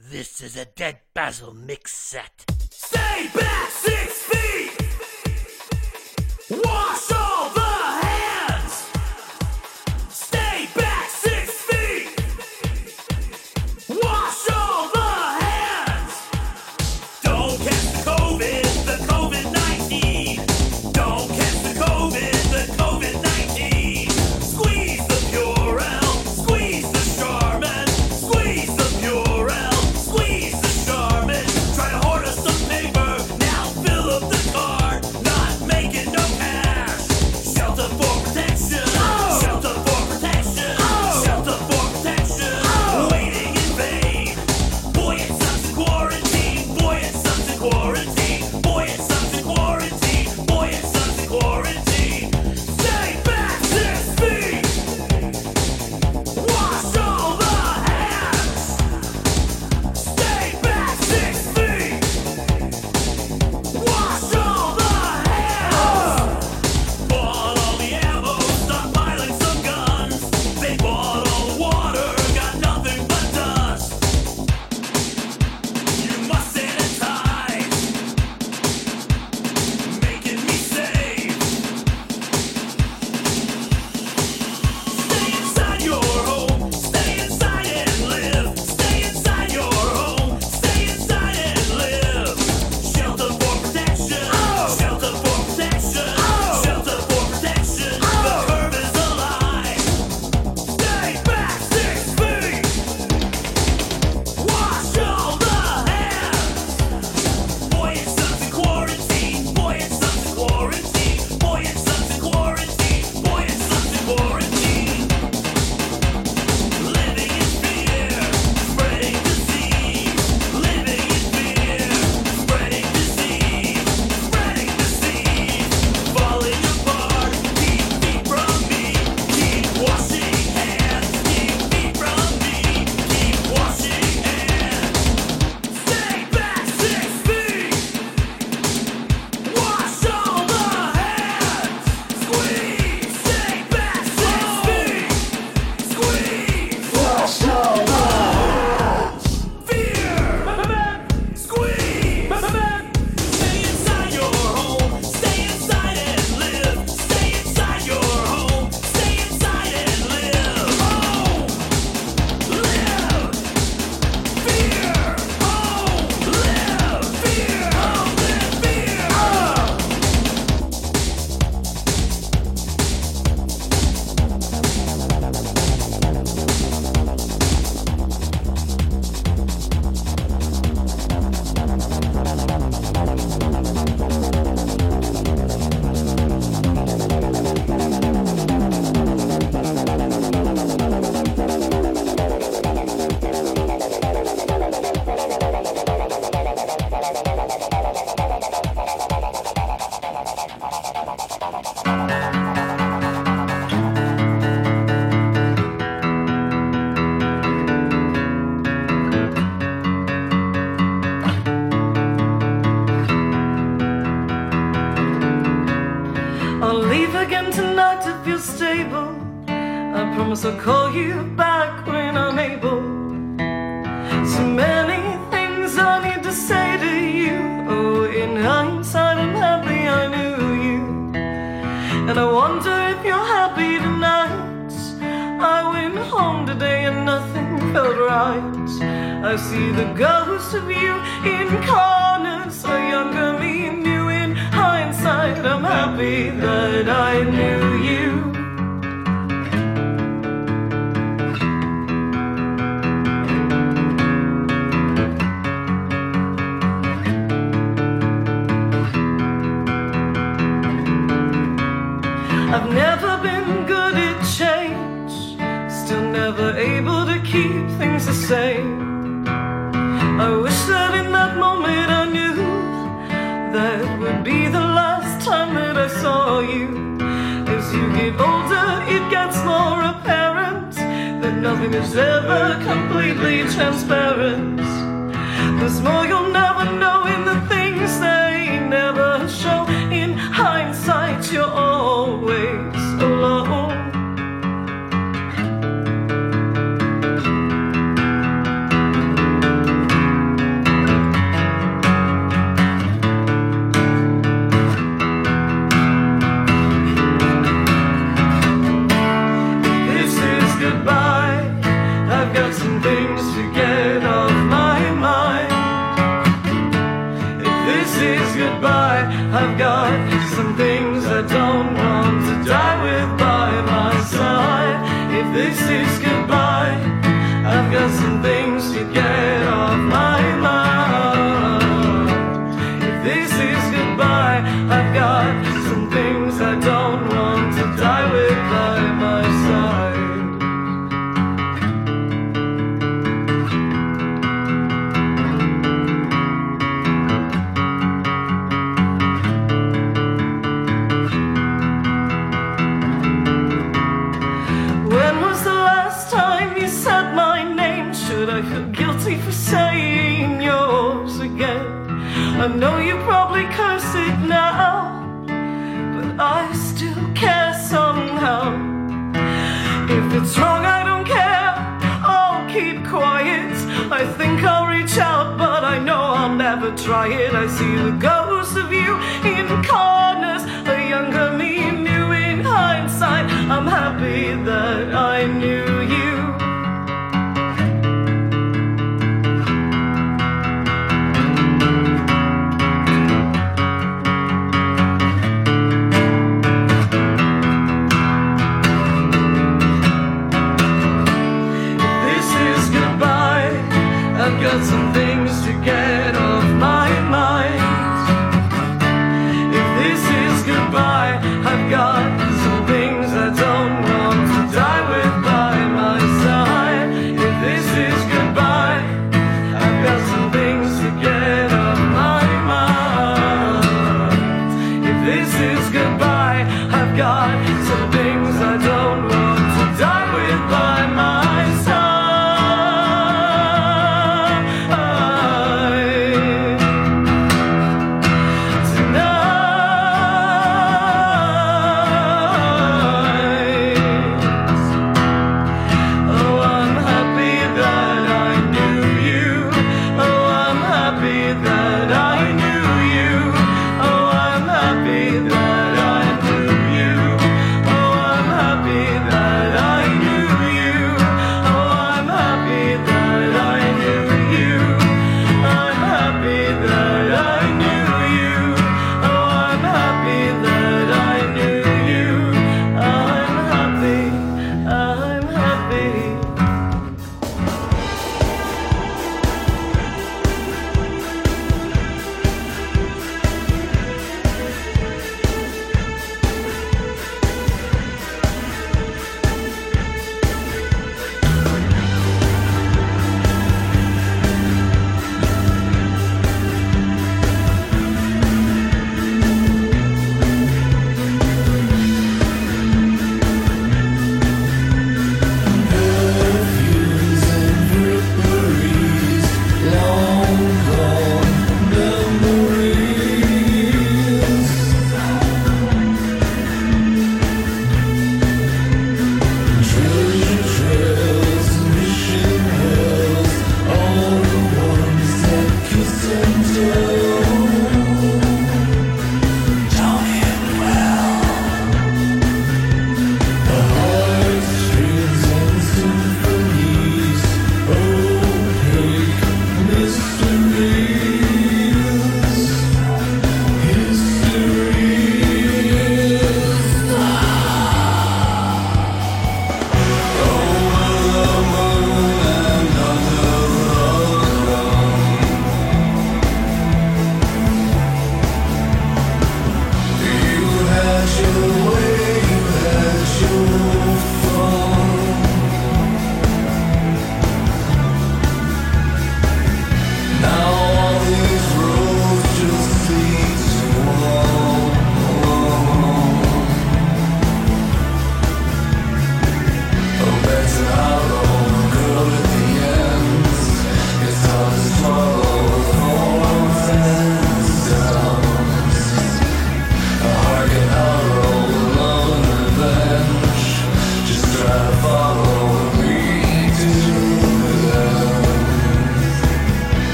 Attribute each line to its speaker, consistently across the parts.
Speaker 1: This is a Dead Basil mix set.
Speaker 2: Stay back
Speaker 3: if this is goodbye, I've got some things to get off my Try it. I see the ghosts of you in corners. The younger me knew in hindsight. I'm happy that I knew.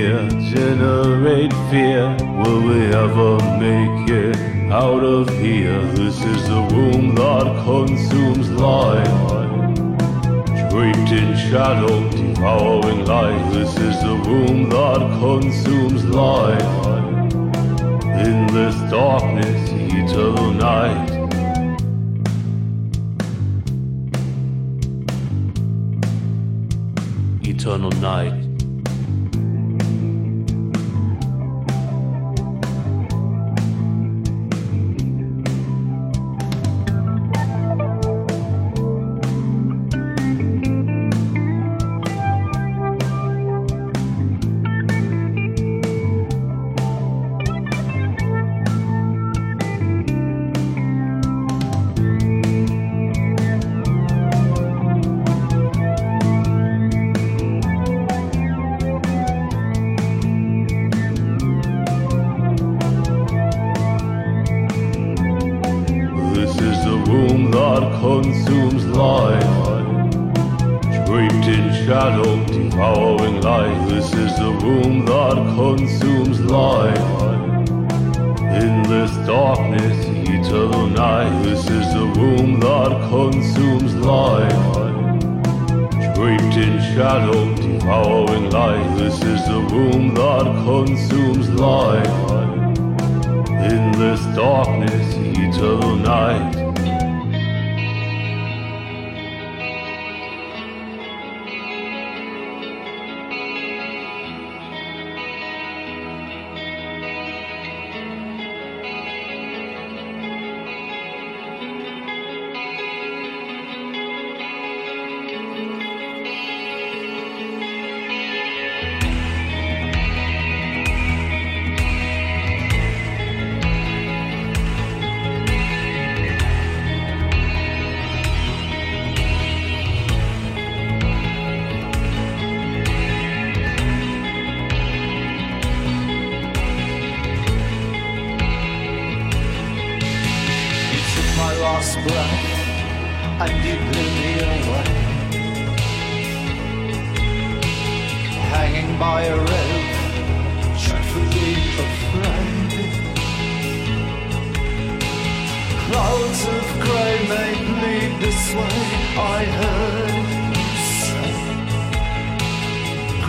Speaker 4: here, generate fear. Will we ever make it out of here? This is the womb that consumes life. Draped in shadow, devouring light. This is the womb that consumes life. In this darkness, eternal night. Eternal night.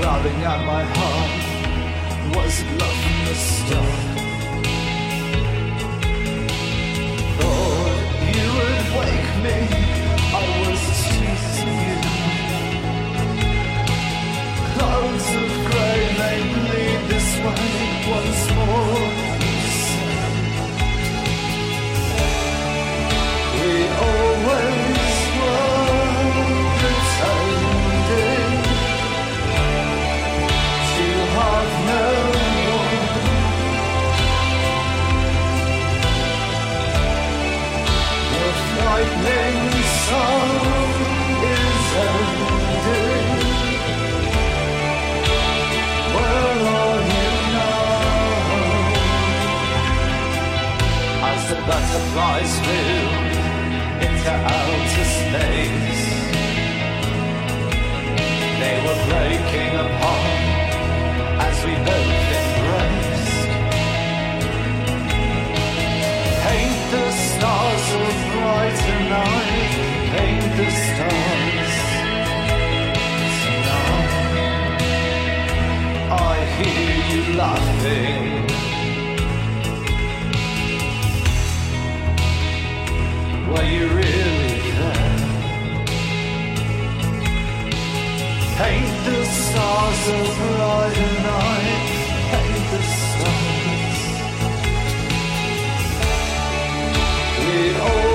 Speaker 5: Crowding at my heart was love from the start. Thought you would wake me. I was chasing you. Clouds of gray, they bleed this way once more. flies flew into outer space. They were breaking apart as we both embraced. Paint the stars so bright tonight. Paint the stars tonight. I hear you laughing. what you really think. Paint the stars of brighter night. Paint the stars. We
Speaker 6: all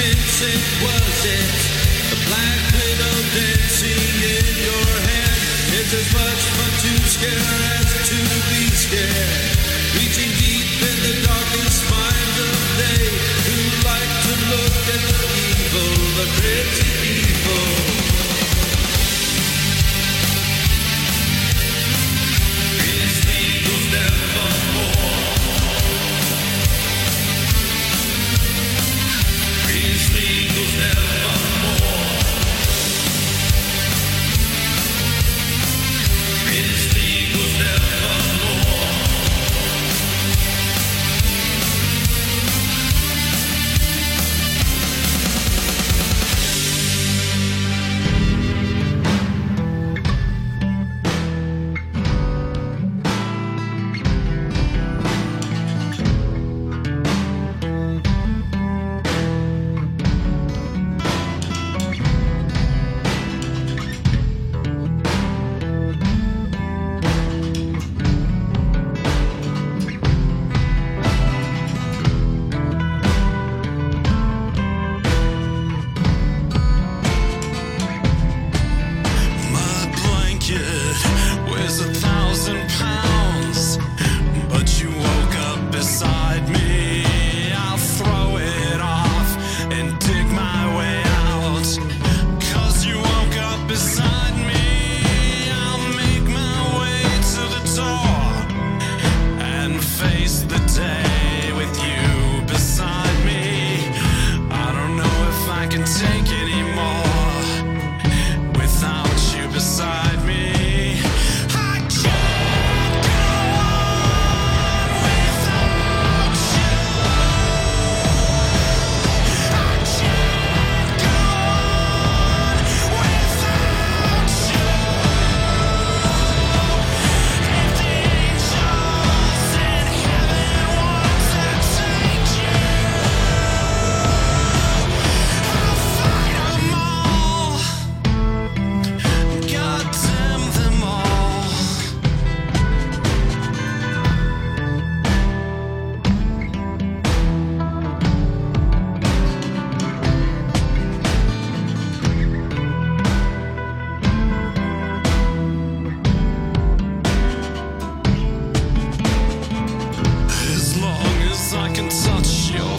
Speaker 6: Vincent was it. Black widow dancing in your. It's as much fun to scare as to be scared. Reaching deep in the
Speaker 7: dark.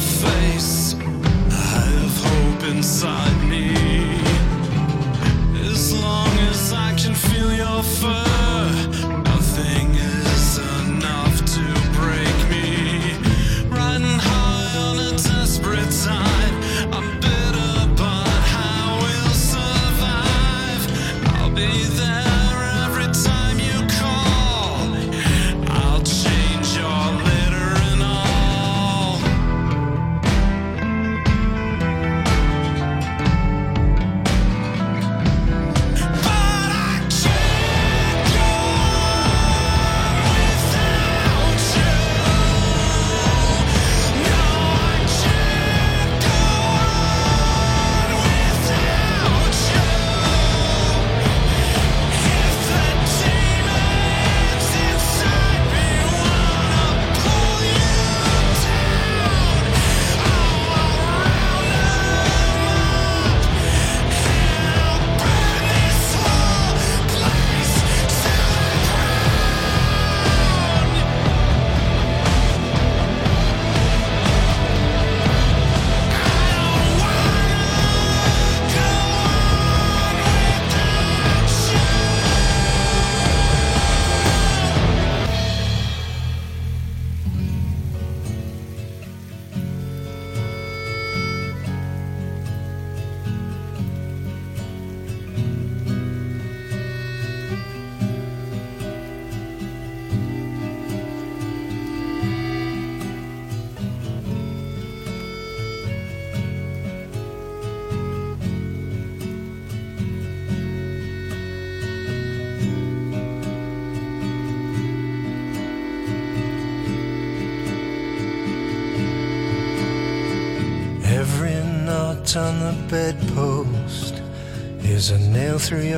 Speaker 7: Face,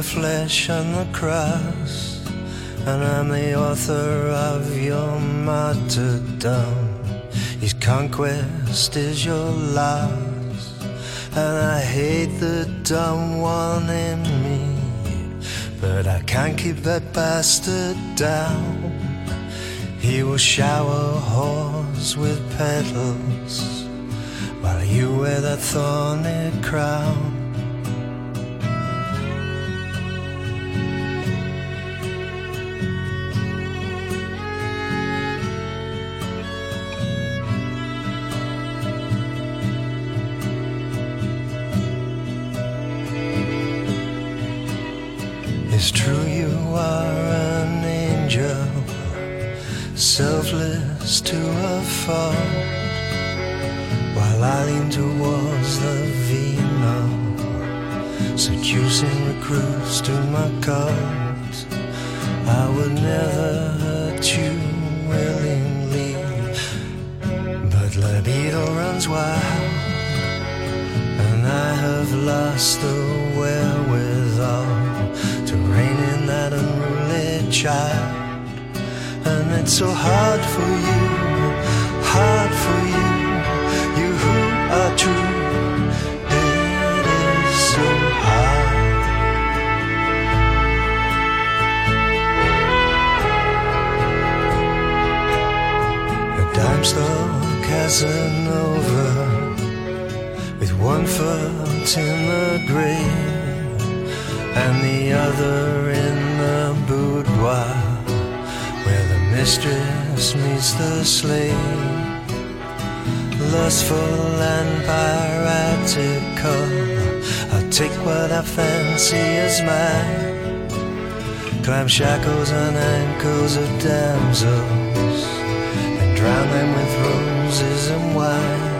Speaker 5: flesh and the cross. And I'm the author of your martyrdom. His conquest is your loss. And I hate the dumb one in me. But I can't keep that bastard down. He will shower whores with petals while you wear that thorny crown. It's true you are an angel, selfless to a fault while I lean towards the vino, seducing recruits to my cult. I would never hurt you willingly, but libido runs wild, and I have lost the wherewithal child. And it's so hard for you, hard for you, you who are true. It is so hard. A dime store Casanova with one foot in the grave and the other in where the mistress meets the slave. Lustful and piratical, I take what I fancy as mine. Climb shackles and ankles of damsels and drown them with roses and wine.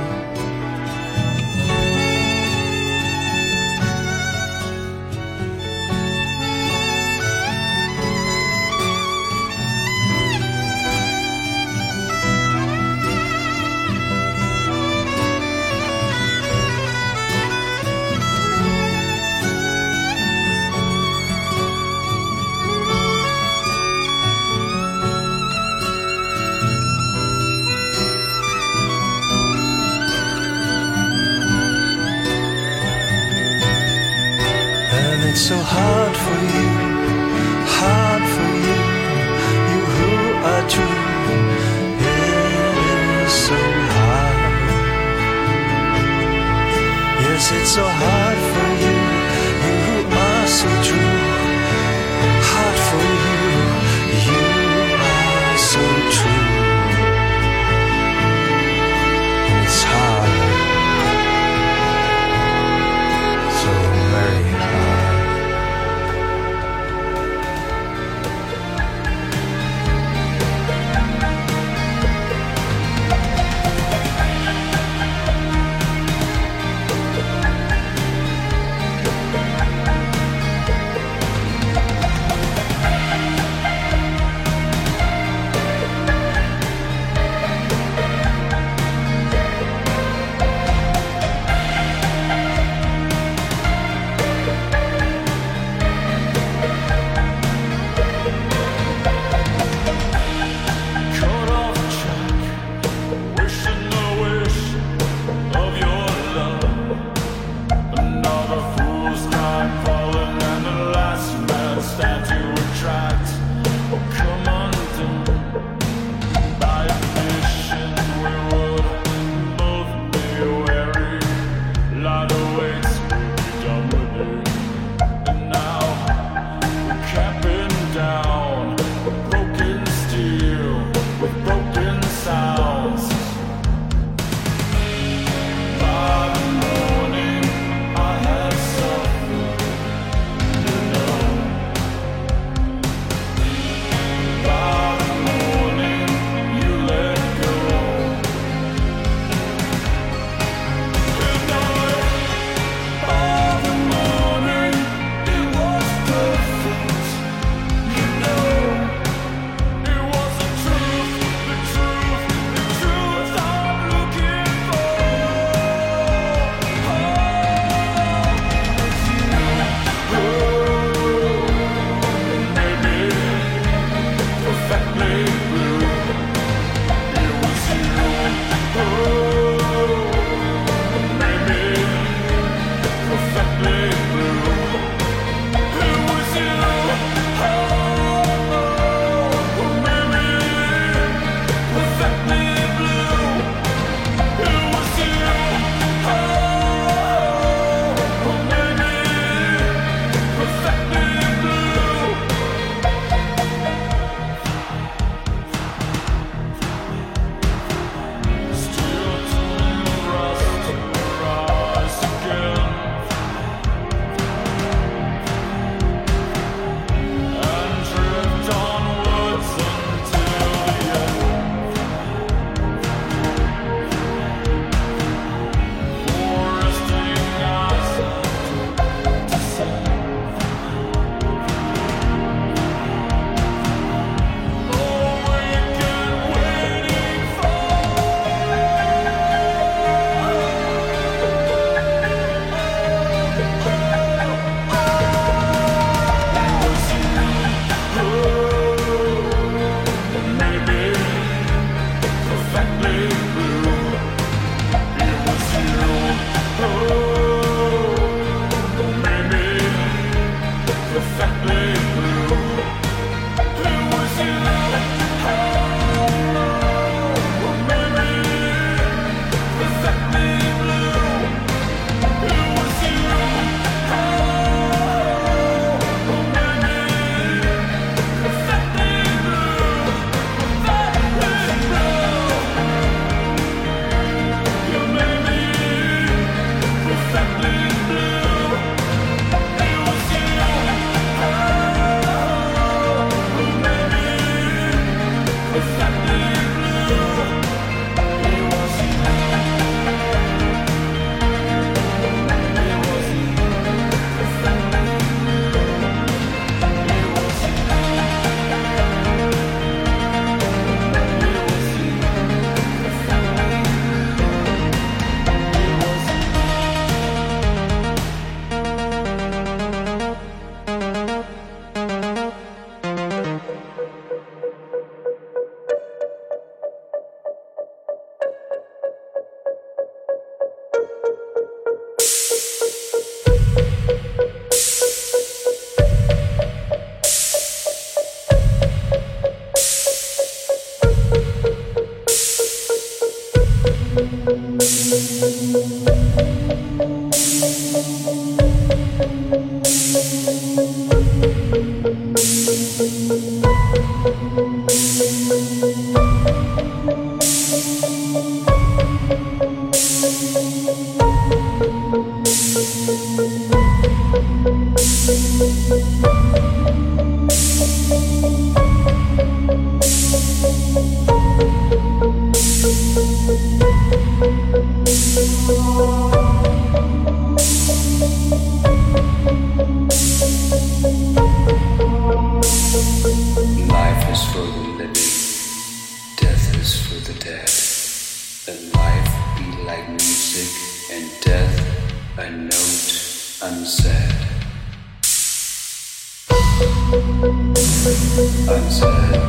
Speaker 8: Unsaid.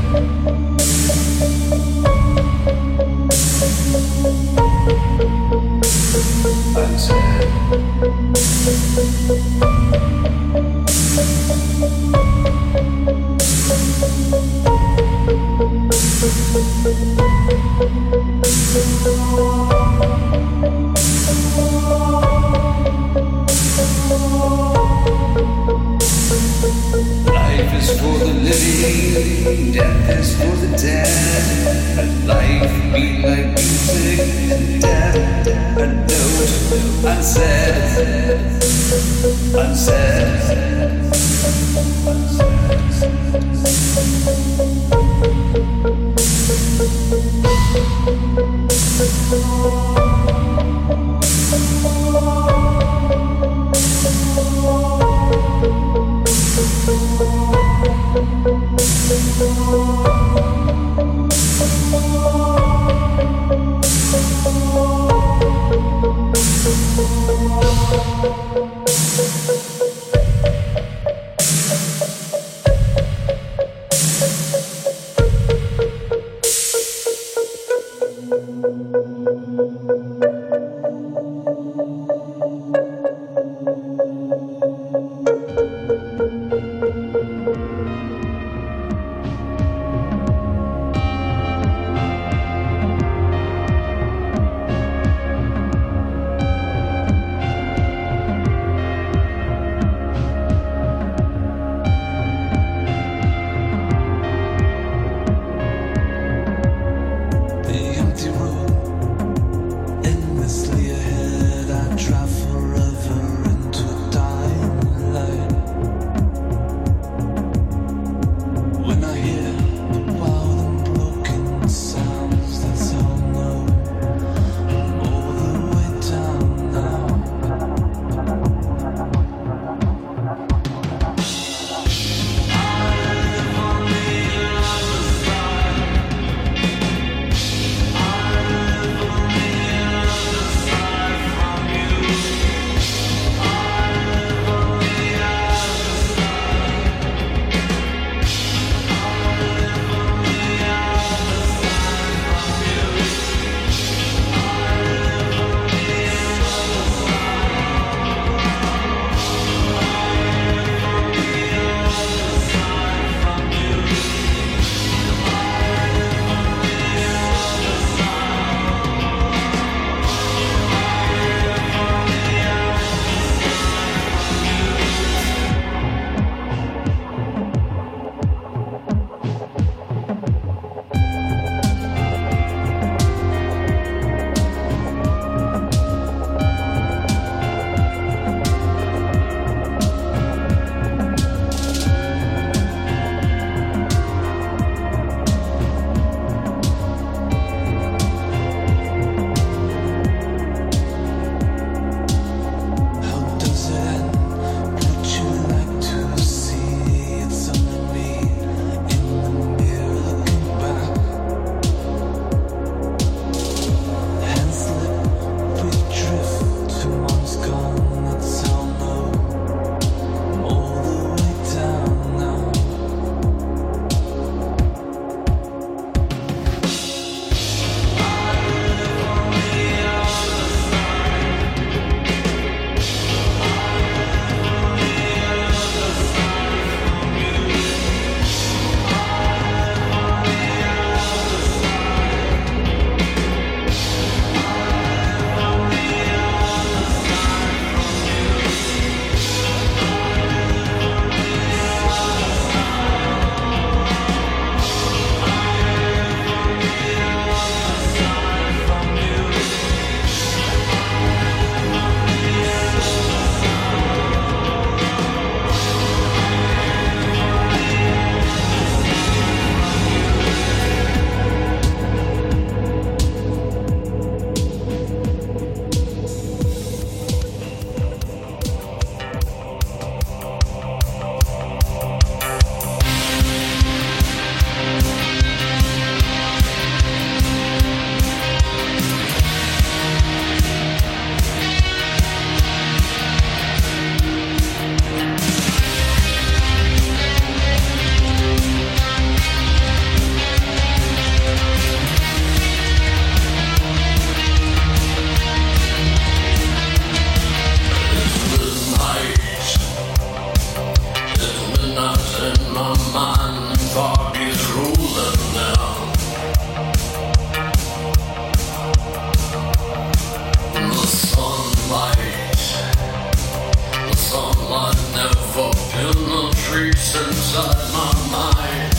Speaker 9: I never feel the trees inside my mind.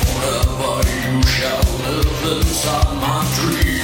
Speaker 9: Forever you shall live inside my dreams.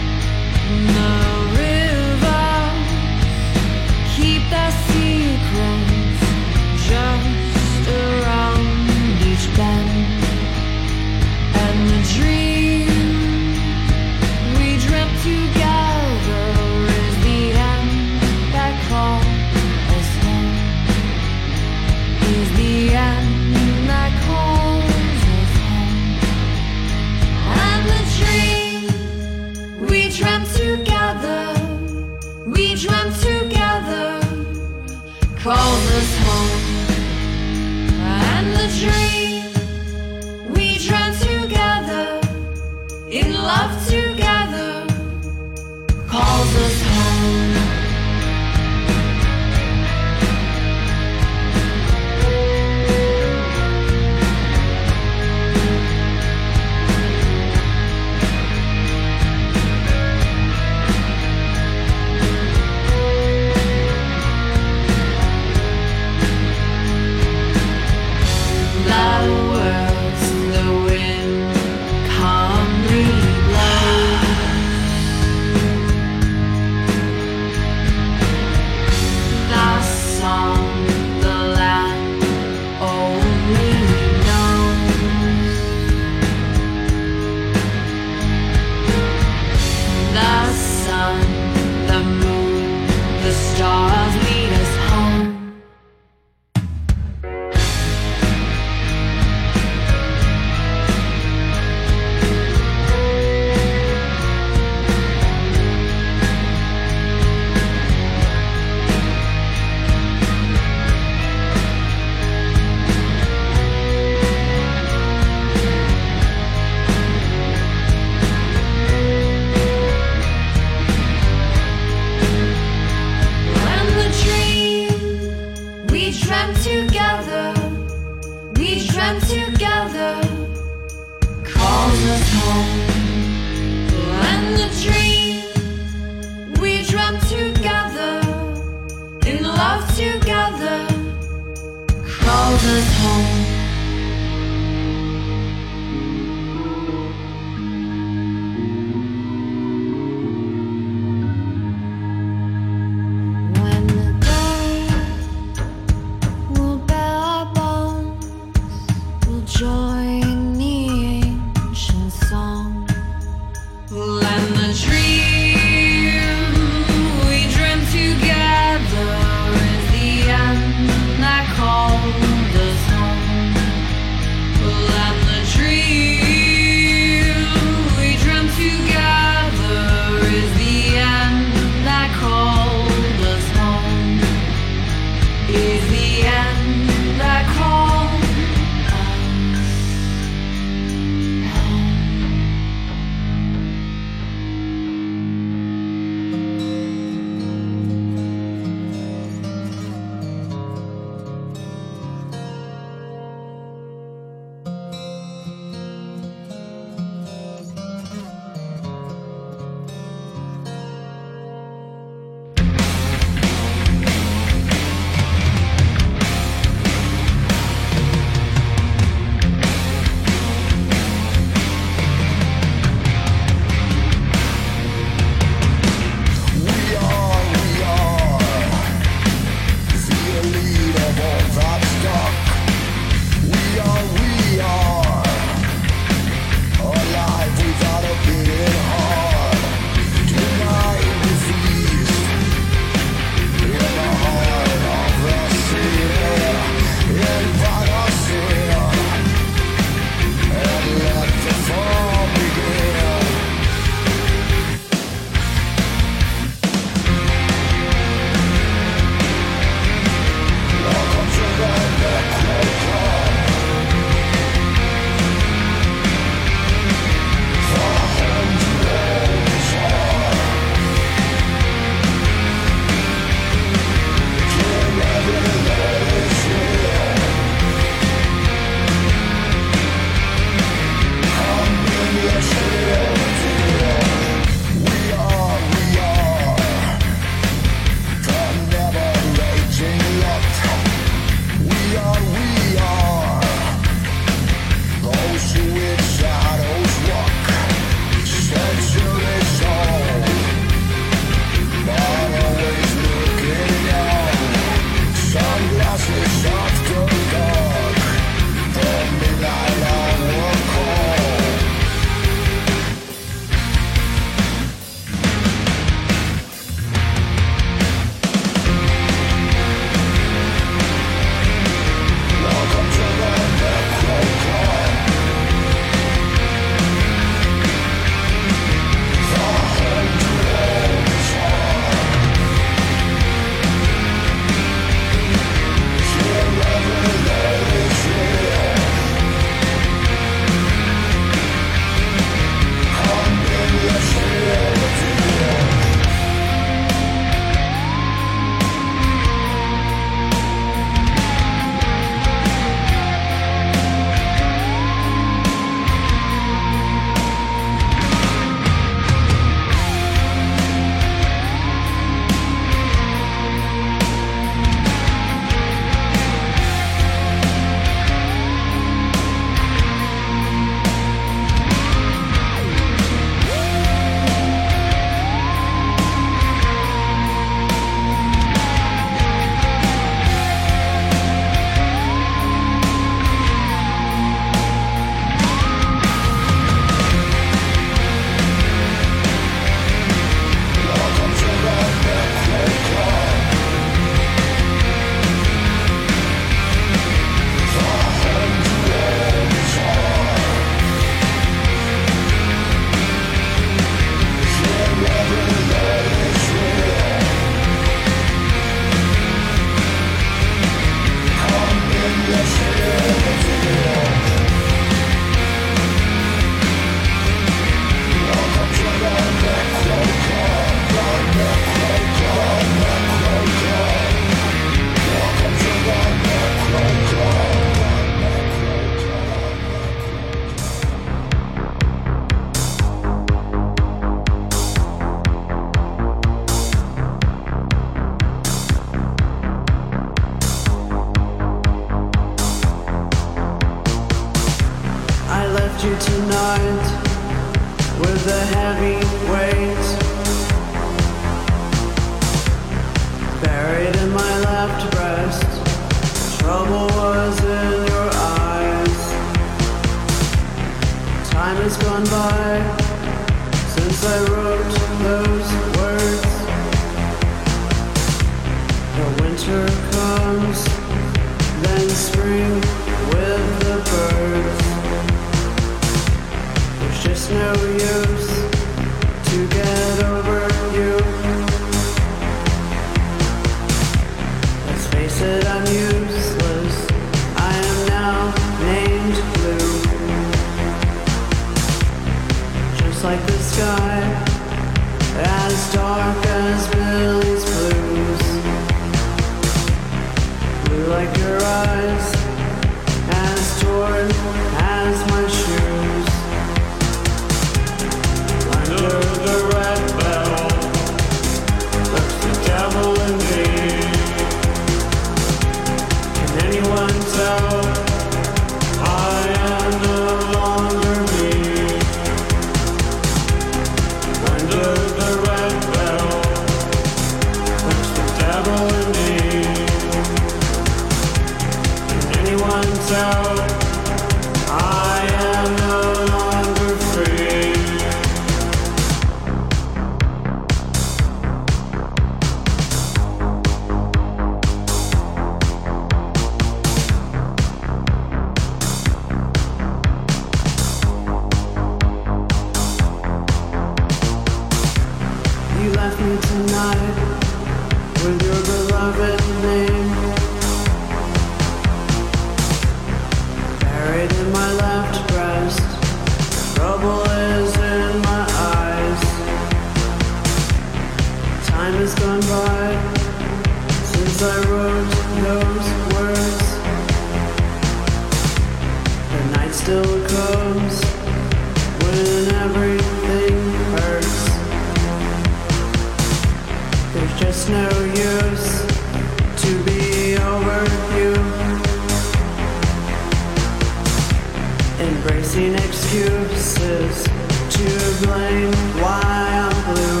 Speaker 3: explain why I'm blue.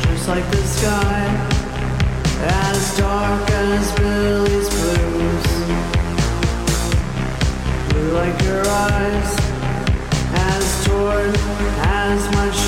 Speaker 3: Just like the sky, as dark as Billy's blues. Blue like your eyes, as torn as my.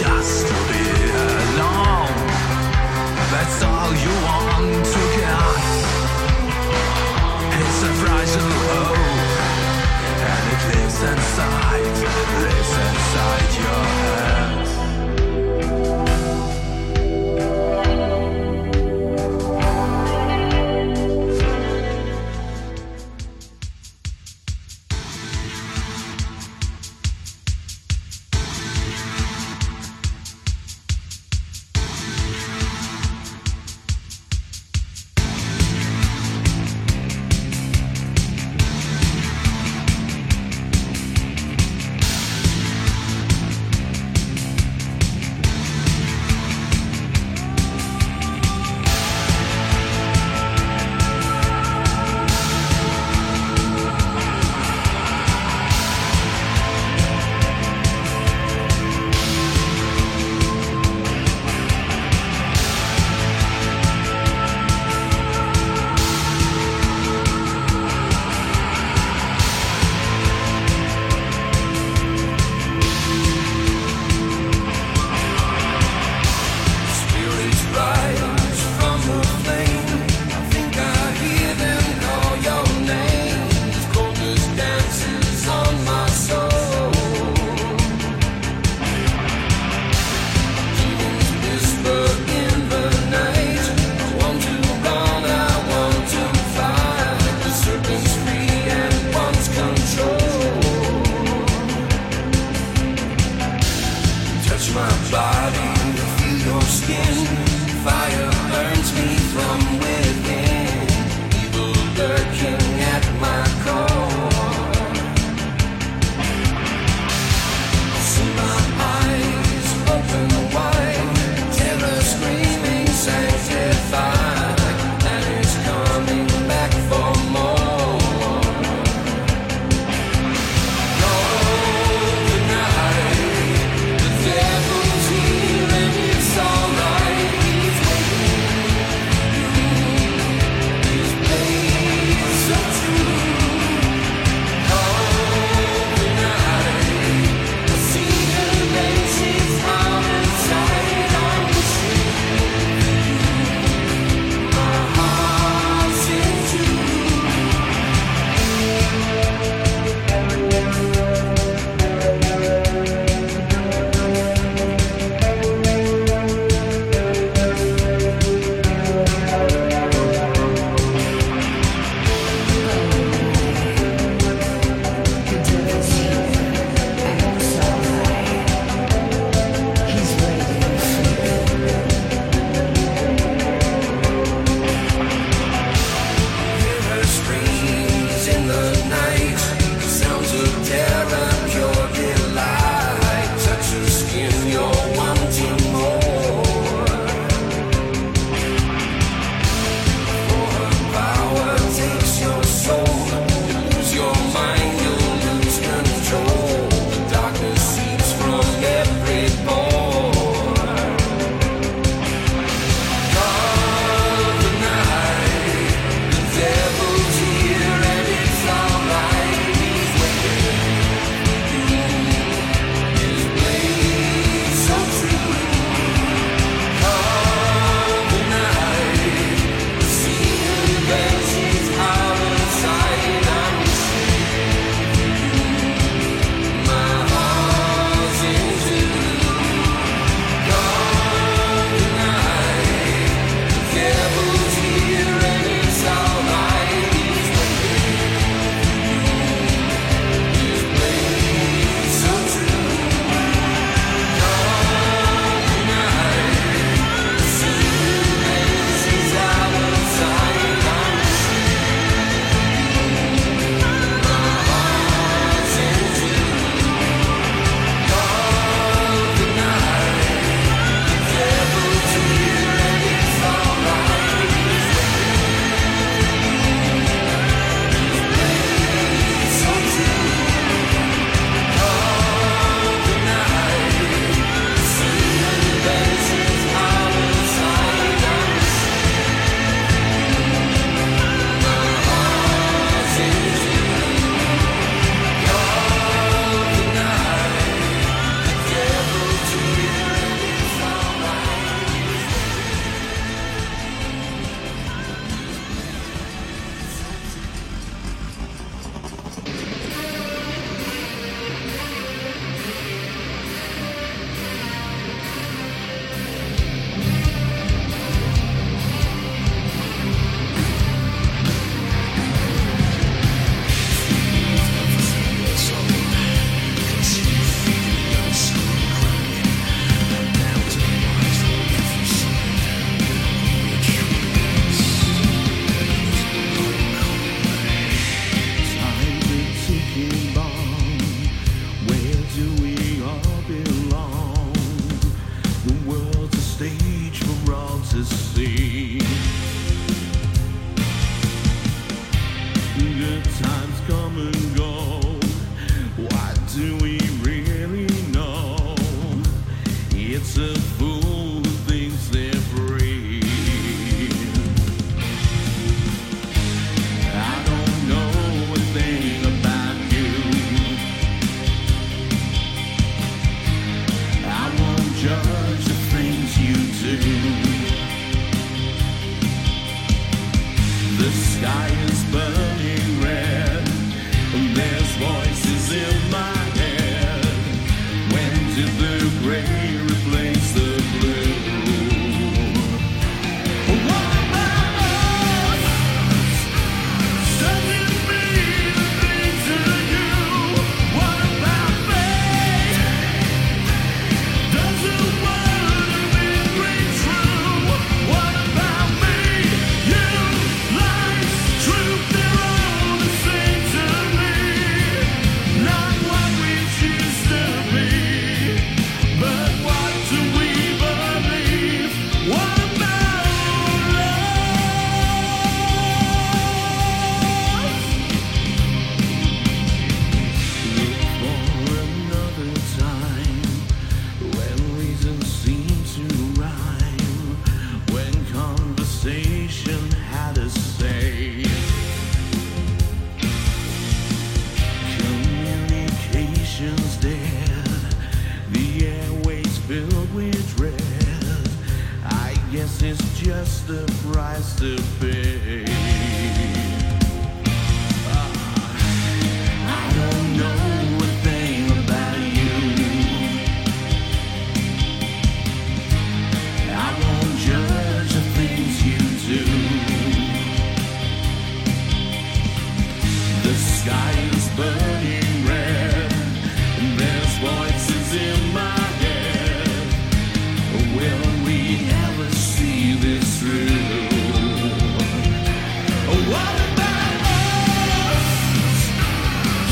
Speaker 3: just to be
Speaker 7: alone. That's all you want to get. It's a fragile hope, and it lives inside.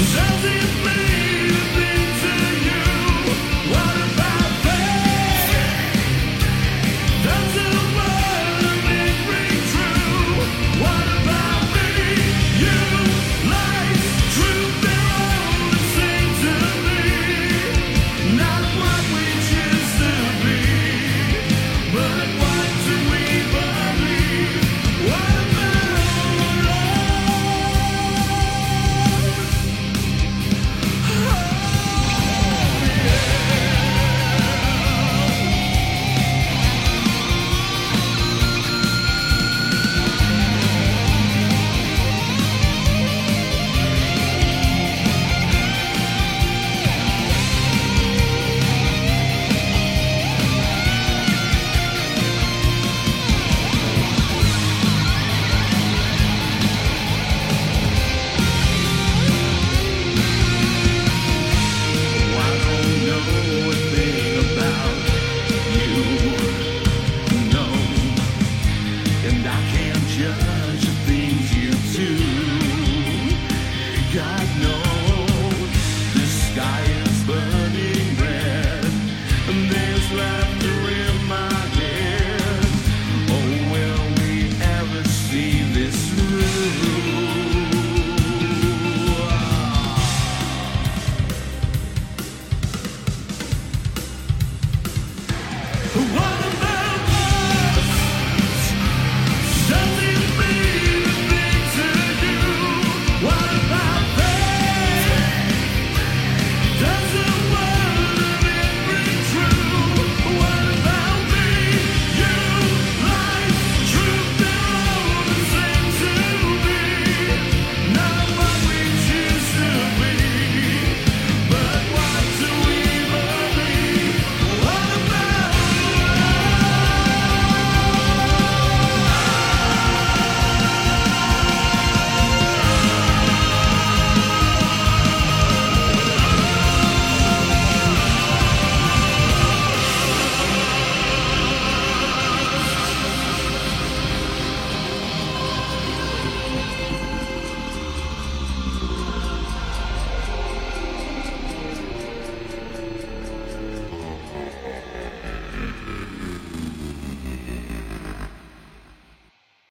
Speaker 7: What